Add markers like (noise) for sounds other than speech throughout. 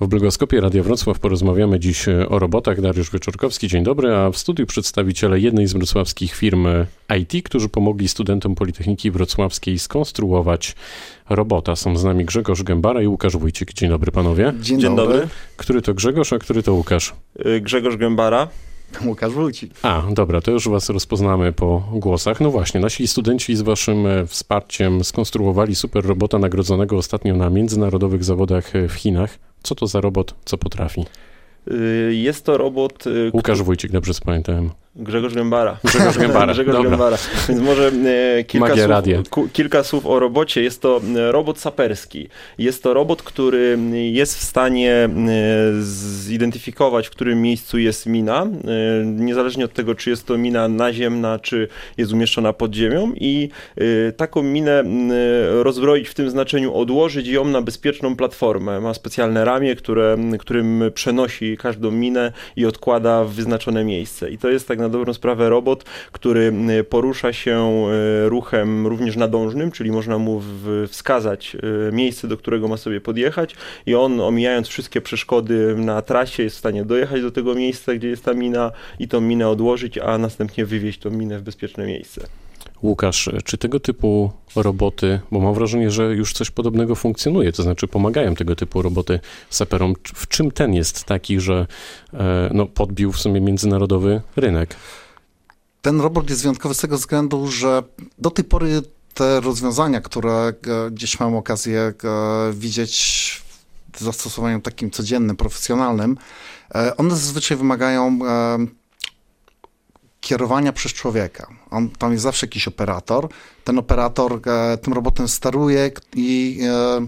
W Blogoskopie Radia Wrocław porozmawiamy dziś e, o robotach. Dariusz Wieczorkowski, dzień dobry, a w studiu przedstawiciele jednej z wrocławskich firm e, IT, którzy pomogli studentom Politechniki Wrocławskiej skonstruować robota. Są z nami Grzegorz Gębara i Łukasz Wójcik. Dzień dobry panowie. Dzień, Dzień dobry. dobry. Który to Grzegorz, a który to Łukasz? Y, Grzegorz Gębara. Łukasz Wójcik. A, dobra, to już was rozpoznamy po głosach. No właśnie, nasi studenci z waszym e, wsparciem skonstruowali super robota nagrodzonego ostatnio na międzynarodowych zawodach e, w Chinach. Co to za robot, co potrafi? Y, Jest to robot. y, Łukasz Wójcik, dobrze spamiętałem. Grzegorz Gębara. Grzegorz Gębara, (laughs) Grzegorz dobra. Gębara. Więc może e, kilka, Magia słów, ku, kilka słów o robocie. Jest to e, robot saperski. Jest to robot, który jest w stanie e, zidentyfikować, w którym miejscu jest mina, e, niezależnie od tego, czy jest to mina naziemna, czy jest umieszczona pod ziemią i e, taką minę m, rozbroić w tym znaczeniu, odłożyć ją na bezpieczną platformę. Ma specjalne ramię, które, którym przenosi każdą minę i odkłada w wyznaczone miejsce. I to jest tak na dobrą sprawę robot, który m, porusza się e, ruchem również nadążnym, czyli można mu wskazać e, miejsce, do którego ma sobie podjechać i on omijając wszystkie przeszkody na trasie jest w stanie dojechać do tego miejsca, gdzie jest ta mina i tą minę odłożyć, a następnie wywieźć tą minę w bezpieczne miejsce. Łukasz, czy tego typu roboty, bo mam wrażenie, że już coś podobnego funkcjonuje, to znaczy pomagają tego typu roboty saperom. W czym ten jest taki, że e, no, podbił w sumie międzynarodowy rynek? Ten robot jest wyjątkowy z tego względu, że do tej pory te rozwiązania, które e, gdzieś mam okazję e, widzieć w zastosowaniu takim codziennym, profesjonalnym, one zazwyczaj wymagają kierowania przez człowieka. On, tam jest zawsze jakiś operator. Ten operator e, tym robotem steruje i e,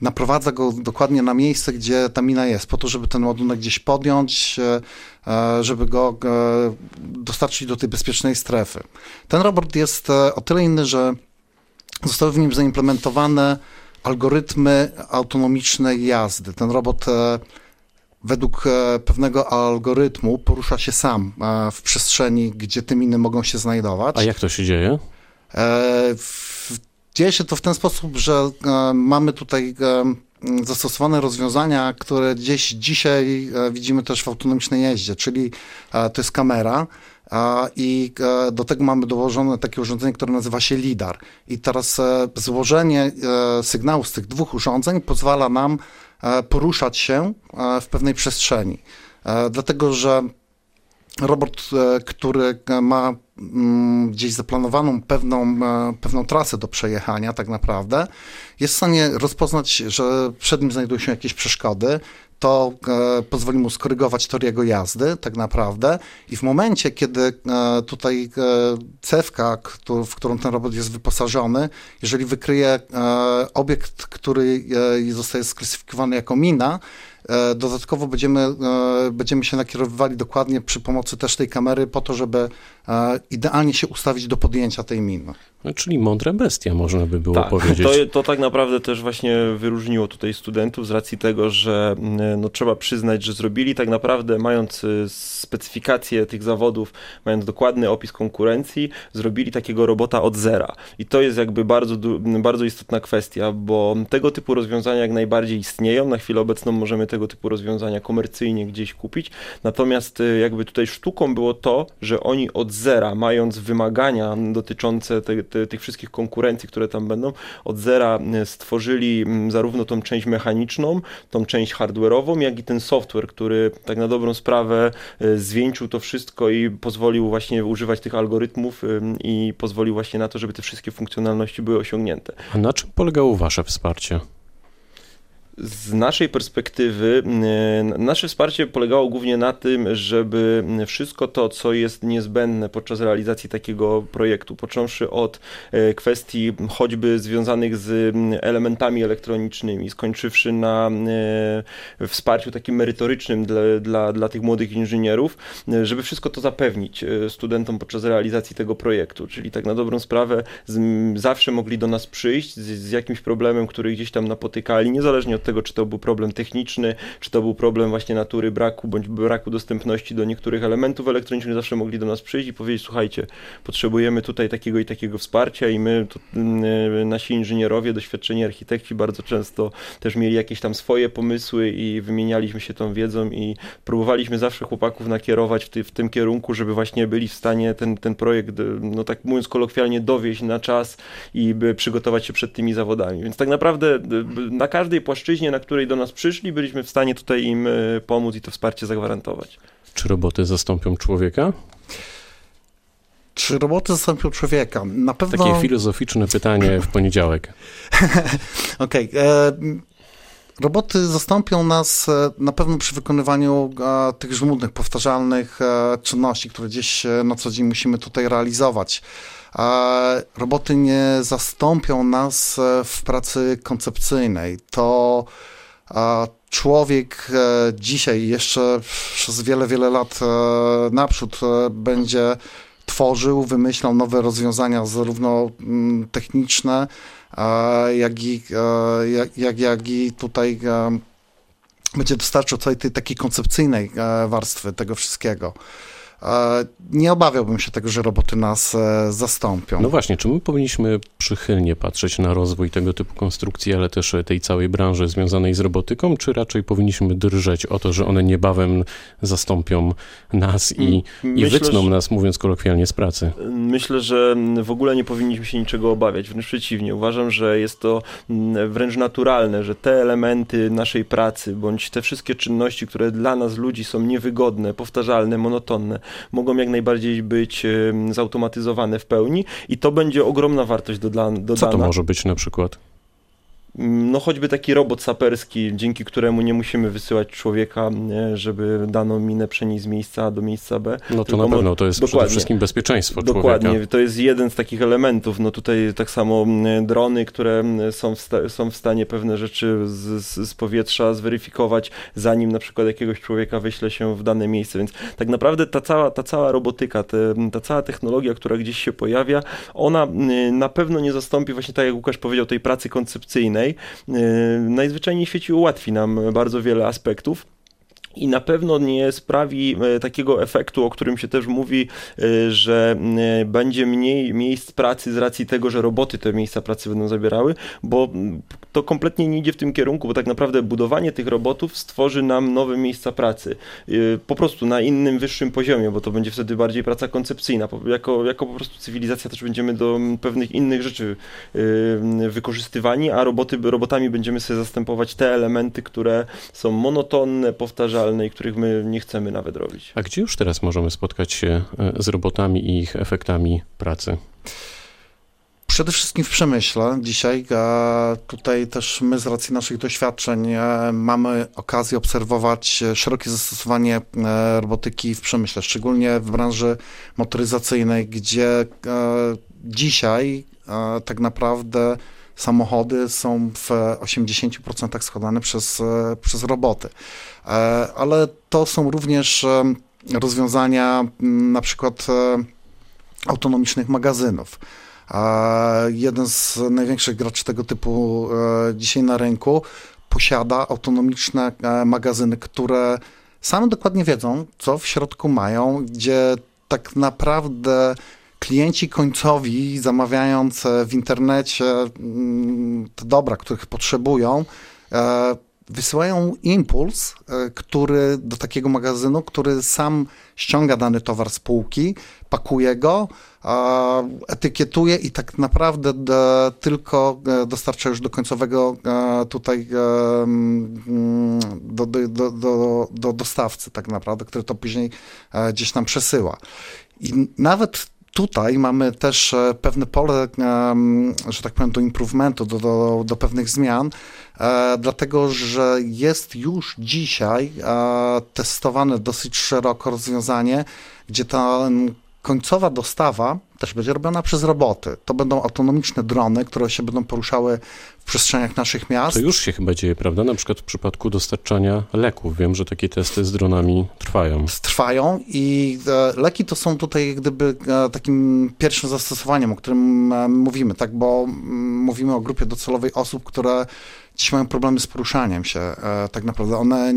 naprowadza go dokładnie na miejsce, gdzie ta mina jest, po to, żeby ten ładunek gdzieś podjąć, e, e, żeby go e, dostarczyć do tej bezpiecznej strefy. Ten robot jest e, o tyle inny, że zostały w nim zaimplementowane algorytmy autonomicznej jazdy. Ten robot według e, pewnego algorytmu porusza się sam e, w przestrzeni, gdzie te miny mogą się znajdować. A jak to się dzieje? E, Dzieje się to w ten sposób, że mamy tutaj zastosowane rozwiązania, które gdzieś dzisiaj widzimy też w autonomicznej jeździe, czyli to jest kamera i do tego mamy dołożone takie urządzenie, które nazywa się LIDAR. I teraz złożenie sygnału z tych dwóch urządzeń pozwala nam poruszać się e, w pewnej przestrzeni. E, Dlatego, że robot, e, który e, ma gdzieś zaplanowaną pewną, e, pewną trasę do przejechania, tak naprawdę, jest w stanie rozpoznać, że przed nim znajdują się jakieś przeszkody. To e, pozwoli mu skorygować tor jego jazdy, tak naprawdę. I w momencie, kiedy e, tutaj e, cewka, w którą ten robot jest wyposażony, jeżeli wykryje e, obiekt, który e, zostaje sklasyfikowany jako mina, Dodatkowo będziemy, e, będziemy się nakierowywali dokładnie przy pomocy też tej kamery po to, żeby e, idealnie się ustawić do podjęcia tej miny. No, czyli mądra bestia, można by było Tak, powiedzieć. to, to tak naprawdę też właśnie wyróżniło tutaj studentów z racji tego, że mm, no, trzeba przyznać, że zrobili tak naprawdę, mając y, specyfikację tych zawodów, mając dokładny opis konkurencji, zrobili takiego robota od zera. I to jest jakby bardzo, bardzo istotna kwestia, bo tego typu rozwiązania jak najbardziej istnieją. Na chwilę obecną możemy tego typu rozwiązania komercyjnie gdzieś kupić. Natomiast y, jakby tutaj sztuką było to, że oni od zera, mając wymagania dotyczące te, te, tych wszystkich konkurencji, które tam będą, od zera stworzyli zarówno tą część mechaniczną, tą część hardware'ową, jak i ten software, który tak na dobrą sprawę y, zwieńczył to wszystko i pozwolił właśnie używać tych algorytmów y, i pozwolił właśnie na to, żeby te wszystkie funkcjonalności były osiągnięte. A na czym polegało wasze wsparcie? Z naszej perspektywy, nasze wsparcie polegało głównie na tym, żeby wszystko to, co jest niezbędne podczas realizacji takiego projektu, począwszy od y, kwestii choćby związanych z elementami elektronicznymi, skończywszy na y, wsparciu takim merytorycznym dla, dla, dla tych młodych inżynierów, żeby wszystko to zapewnić y, studentom podczas realizacji tego projektu. Czyli tak na dobrą sprawę z, zawsze mogli do nas przyjść z, z jakimś problemem, który gdzieś tam napotykali, niezależnie od tego, czy to był problem techniczny, czy to był problem właśnie natury braku, bądź braku dostępności do niektórych elementów elektronicznych, zawsze mogli do nas przyjść i powiedzieć, słuchajcie, potrzebujemy tutaj takiego i takiego wsparcia i my, to, nasi inżynierowie, doświadczeni architekci bardzo często też mieli jakieś tam swoje pomysły i wymienialiśmy się tą wiedzą i próbowaliśmy zawsze chłopaków nakierować w, ty, w tym kierunku, żeby właśnie byli w stanie ten, ten projekt, no tak mówiąc kolokwialnie, dowieść na czas i by przygotować się przed tymi zawodami. Więc tak naprawdę na każdej płaszczyźnie, na której do nas przyszli, byliśmy w stanie tutaj im e, pomóc i to wsparcie zagwarantować. Czy roboty zastąpią człowieka? Czy roboty zastąpią człowieka? Na pewno... Takie filozoficzne pytanie w poniedziałek. (laughs) Okej. Okay. E, roboty zastąpią nas e, na pewno przy wykonywaniu tych żmudnych, powtarzalnych czynności, które gdzieś na co dzień musimy tutaj realizować. Roboty nie zastąpią nas w pracy koncepcyjnej. To człowiek e, dzisiaj, jeszcze przez wiele, wiele lat e, naprzód e, będzie tworzył, wymyślał nowe rozwiązania, zarówno mm, techniczne, jak i, jak, jak, jak i tutaj będzie dostarczał całej tej takiej koncepcyjnej warstwy tego wszystkiego. Nie obawiałbym się tego, że roboty nas e, zastąpią. No właśnie, czy my powinniśmy przychylnie patrzeć na rozwój tego typu konstrukcji, ale też tej całej branży związanej z robotyką, czy raczej powinniśmy drżeć o to, że one niebawem zastąpią nas i, Myślę, i wytną że, nas, mówiąc kolokwialnie, z pracy? Myślę, że w ogóle nie powinniśmy się niczego obawiać, wręcz przeciwnie. Uważam, że jest to wręcz naturalne, że te elementy naszej pracy, bądź te wszystkie czynności, które dla nas ludzi są niewygodne, powtarzalne, monotonne, mogą jak najbardziej być zautomatyzowane w pełni i to będzie ogromna wartość dodana. Co to może być na przykład? No choćby taki robot saperski, dzięki któremu nie musimy wysyłać człowieka, żeby daną minę przenieść z miejsca A do miejsca B. No to na pewno, to jest dokładnie, przede wszystkim bezpieczeństwo Dokładnie, człowieka. to jest jeden z takich elementów. No tutaj tak samo drony, które są w, są w stanie pewne rzeczy z, z, z, powietrza zweryfikować, zanim na przykład jakiegoś człowieka wyśle się w dane miejsce, więc tak naprawdę ta cała, ta cała robotyka, te, ta cała technologia, która gdzieś się pojawia, ona na pewno nie zastąpi właśnie tak jak Łukasz powiedział, tej pracy koncepcyjnej, Y, najzwyczajniej w świecie ułatwi nam bardzo wiele aspektów i na pewno nie sprawi e, takiego efektu, o którym się też mówi, e, że e, będzie mniej miejsc pracy z racji tego, że roboty te miejsca pracy będą zabierały, bo to kompletnie nie idzie w tym kierunku, bo tak naprawdę budowanie tych robotów stworzy nam nowe miejsca pracy. Po prostu na innym, wyższym poziomie, bo to będzie wtedy bardziej praca koncepcyjna. Jako, jako po prostu cywilizacja też będziemy do pewnych innych rzeczy wykorzystywani, a roboty, robotami będziemy sobie zastępować te elementy, które są monotonne, powtarzalne, i których my nie chcemy nawet robić. A gdzie już teraz możemy spotkać się e, z robotami i ich efektami pracy? Przede wszystkim w przemyśle dzisiaj. Tutaj też my z racji naszych doświadczeń e, mamy okazję obserwować szerokie zastosowanie e, robotyki w przemyśle, szczególnie w branży motoryzacyjnej, gdzie dzisiaj tak naprawdę samochody są w 80% składane przez, przez roboty. E, ale to są również e, rozwiązania na przykład e, autonomicznych magazynów. Jeden z największych graczy tego typu dzisiaj na rynku posiada autonomiczne magazyny, które same dokładnie wiedzą, co w środku mają, gdzie tak naprawdę klienci końcowi, zamawiając w internecie mm, te dobra, których potrzebują, e, wysyłają impuls, e, który do takiego magazynu, który sam ściąga dany towar z półki, pakuje go, etykietuje i tak naprawdę tylko e, dostarcza już do końcowego tutaj mm, do, do, do, do dostawcy tak naprawdę, który to później gdzieś tam przesyła. I nawet tutaj mamy też e, pewne pole, że tak powiem, do improvementu, do, do, do pewnych zmian, e, dlatego że jest już dzisiaj e, testowane dosyć szeroko rozwiązanie, gdzie ta końcowa dostawa też będzie robiona przez roboty. To będą autonomiczne drony, które się będą poruszały w przestrzeniach naszych miast. To już się chyba dzieje, prawda? Na przykład w przypadku dostarczania leków. Wiem, że takie testy z dronami trwają. Trwają i e, leki to są tutaj gdyby e, takim pierwszym zastosowaniem, o którym e, mówimy, tak? Bo mm, mówimy o grupie docelowej osób, które dziś mają problemy z poruszaniem się. E, tak naprawdę one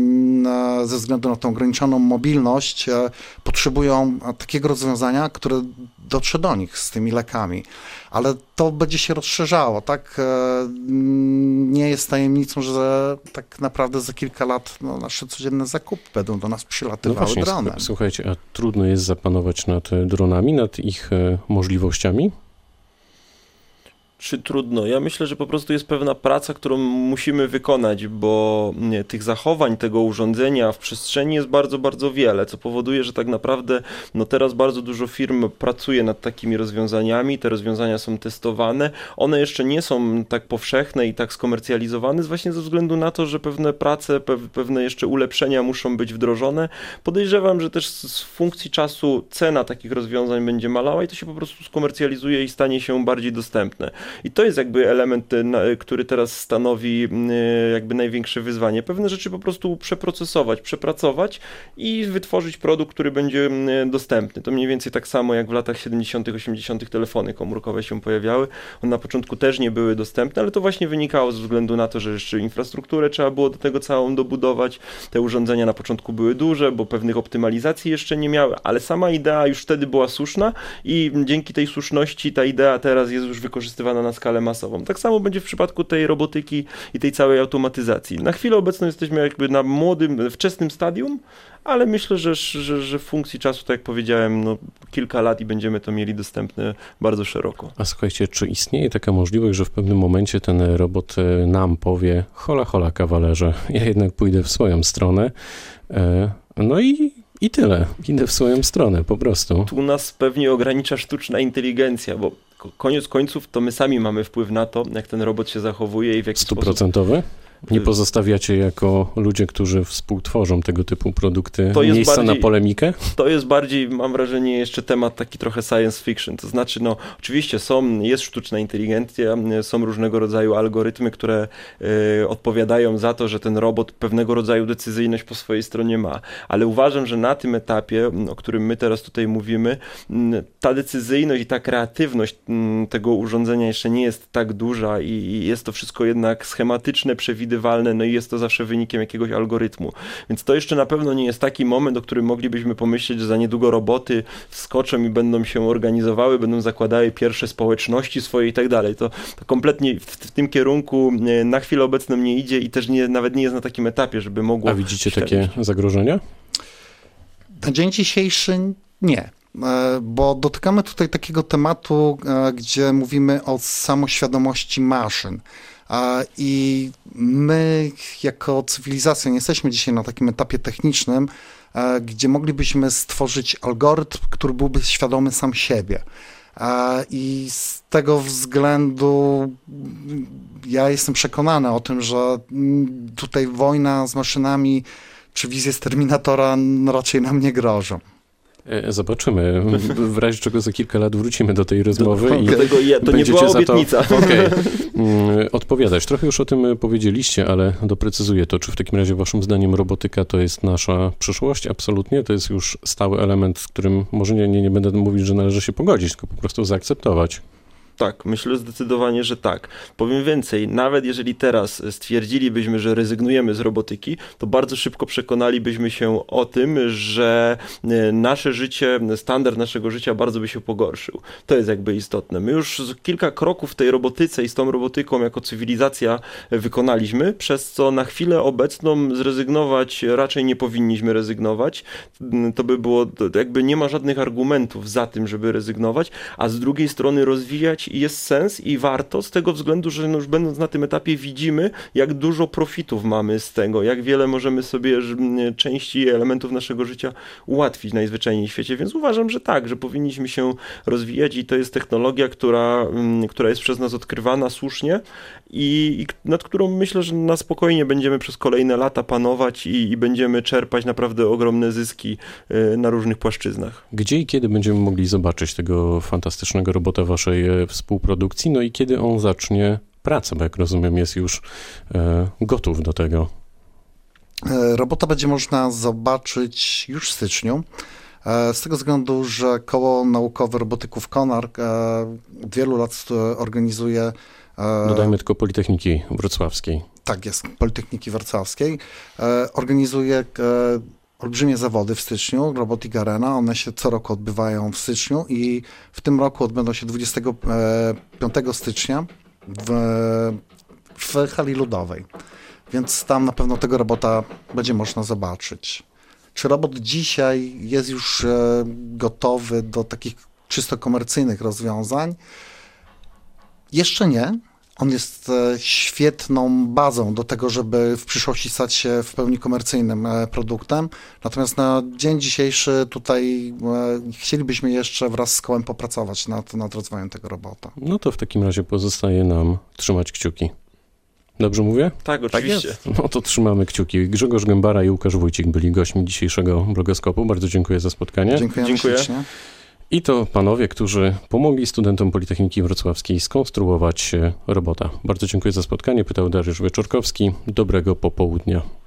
ze względu na tą ograniczoną mobilność e, potrzebują takiego rozwiązania, które dotrze do nich z tymi lekami. Ale to będzie się rozszerzało, tak? E, nie jest tajemnicą, że tak naprawdę za kilka lat no, nasze codzienne zakupy będą do nas przylatywały no właśnie, dronem. Słuchajcie, a trudno jest zapanować nad dronami, nad ich możliwościami? Czy trudno? Ja myślę, że po prostu jest pewna praca, którą musimy wykonać, bo nie, tych zachowań tego urządzenia w przestrzeni jest bardzo, bardzo wiele, co powoduje, że tak naprawdę no teraz bardzo dużo firm pracuje nad takimi rozwiązaniami, te rozwiązania są testowane, one jeszcze nie są tak powszechne i tak skomercjalizowane, właśnie ze względu na to, że pewne prace, pewne jeszcze ulepszenia muszą być wdrożone. Podejrzewam, że też z funkcji czasu cena takich rozwiązań będzie malała i to się po prostu skomercjalizuje i stanie się bardziej dostępne. I to jest jakby element, e, który teraz stanowi e, jakby największe wyzwanie. Pewne rzeczy po prostu przeprocesować, przepracować i wytworzyć produkt, który będzie dostępny. To mniej więcej tak samo jak w latach 70., 80. telefony komórkowe się pojawiały. One na początku też nie były dostępne, ale to właśnie wynikało ze względu na to, że jeszcze infrastrukturę trzeba było do tego całą dobudować. Te urządzenia na początku były duże, bo pewnych optymalizacji jeszcze nie miały, ale sama idea już wtedy była słuszna i dzięki tej słuszności ta idea teraz jest już wykorzystywana na skalę masową. Tak samo będzie w przypadku tej robotyki i tej całej automatyzacji. Na chwilę obecną jesteśmy jakby na młodym, wczesnym stadium, ale myślę, że, że, że w funkcji czasu, tak jak powiedziałem, no, kilka lat i będziemy to mieli dostępne bardzo szeroko. A słuchajcie, czy istnieje taka możliwość, że w pewnym momencie ten robot e, nam powie, hola, hola, kawalerze, ja jednak pójdę w swoją stronę, e, no i i tyle. Idę w swoją stronę, po prostu. Tu nas pewnie ogranicza sztuczna inteligencja, bo koniec końców to my sami mamy wpływ na to, jak ten robot się zachowuje i w jaki sposób... Stuprocentowy? Nie pozostawiacie jako ludzie, którzy współtworzą tego typu produkty to miejsca bardziej, na polemikę? To jest bardziej, mam wrażenie, jeszcze temat taki trochę science fiction. To znaczy, no oczywiście są, jest sztuczna inteligencja, są różnego rodzaju algorytmy, które y, odpowiadają za to, że ten robot pewnego rodzaju decyzyjność po swojej stronie ma. Ale uważam, że na tym etapie, o którym my teraz tutaj mówimy, ta decyzyjność i ta kreatywność tego urządzenia jeszcze nie jest tak duża i, i jest to wszystko jednak schematyczne, przewidywalne przewidywalne, no i jest to zawsze wynikiem jakiegoś algorytmu. Więc to jeszcze na pewno nie jest taki moment, o którym moglibyśmy pomyśleć, że za niedługo roboty wskoczą i będą się organizowały, będą zakładały pierwsze społeczności swoje i tak dalej. To, to kompletnie w, w, tym kierunku e, na chwilę obecną nie idzie i też nie, nawet nie jest na takim etapie, żeby mogło... A widzicie takie zagrożenia? Na dzień dzisiejszy nie e, bo dotykamy tutaj takiego tematu, e, gdzie mówimy o samoświadomości maszyn. I my, jako cywilizacja, nie jesteśmy dzisiaj na takim etapie technicznym, e, gdzie moglibyśmy stworzyć algorytm, który byłby świadomy sam siebie. E, I z tego względu ja jestem przekonany o tym, że tutaj wojna z maszynami czy wizje z Terminatora raczej nam nie grożą. E, zobaczymy. W razie czego za kilka lat wrócimy do tej rozmowy do, i tego je, to nie była obietnica. (laughs) To, okay, mm, odpowiadać. Trochę już o tym powiedzieliście, ale doprecyzuję to. Czy w takim razie waszym zdaniem robotyka to jest nasza przyszłość? Absolutnie. To jest już stały element, z którym może nie, nie, nie będę mówić, że należy się pogodzić, tylko po prostu zaakceptować. Tak, myślę zdecydowanie, że tak. Powiem więcej, nawet jeżeli teraz stwierdzilibyśmy, że rezygnujemy z robotyki, to bardzo szybko przekonalibyśmy się o tym, że e, nasze życie, standard naszego życia bardzo by się pogorszył. To jest jakby istotne. My już kilka kroków w tej robotyce i z tą robotyką jako cywilizacja wykonaliśmy, przez co na chwilę obecną zrezygnować raczej nie powinniśmy rezygnować. To by było, jakby nie ma żadnych argumentów za tym, żeby rezygnować, a z drugiej strony rozwijać i jest sens i warto z tego względu, że no już będąc na tym etapie widzimy, jak dużo profitów mamy z tego, jak wiele możemy sobie części elementów naszego życia ułatwić najzwyczajniej w świecie, więc uważam, że tak, że powinniśmy się rozwijać i to jest technologia, która, która jest przez nas odkrywana słusznie i, i nad którą myślę, że na spokojnie będziemy przez kolejne lata panować i, i będziemy czerpać naprawdę ogromne zyski y, na różnych płaszczyznach. Gdzie i kiedy będziemy mogli zobaczyć tego fantastycznego robota waszej e, współprodukcji, no i kiedy on zacznie pracę, bo jak rozumiem jest już e, gotów do tego. E, robota będzie można zobaczyć już w styczniu. Z tego względu, że koło naukowe robotyków Konark od wielu lat organizuje. Dodajmy tylko Politechniki Wrocławskiej. Tak jest, Politechniki Wrocławskiej. Organizuje olbrzymie zawody w styczniu, Robotic Arena. One się co roku odbywają w styczniu i w tym roku odbędą się 25 stycznia w, w hali ludowej. Więc tam na pewno tego robota będzie można zobaczyć. Czy robot dzisiaj jest już e, gotowy do takich czysto komercyjnych rozwiązań? Jeszcze nie, on jest e, świetną bazą do tego, żeby w przyszłości stać się w pełni komercyjnym e, produktem. Natomiast na dzień dzisiejszy tutaj e, chcielibyśmy jeszcze wraz z kołem popracować nad, nad rozwojem tego robota. No to w takim razie pozostaje nam trzymać kciuki. Dobrze mówię? Tak, oczywiście. Tak no to trzymamy kciuki. Grzegorz Gębara i Łukasz Wójcik byli gośćmi dzisiejszego blogoskopu. Bardzo dziękuję za spotkanie. Dziękuję. Dziękuję. I to panowie, którzy pomogli studentom Politechniki Wrocławskiej skonstruować robota. Bardzo dziękuję za spotkanie. Pytał Dariusz Wieczorkowski. Dobrego popołudnia.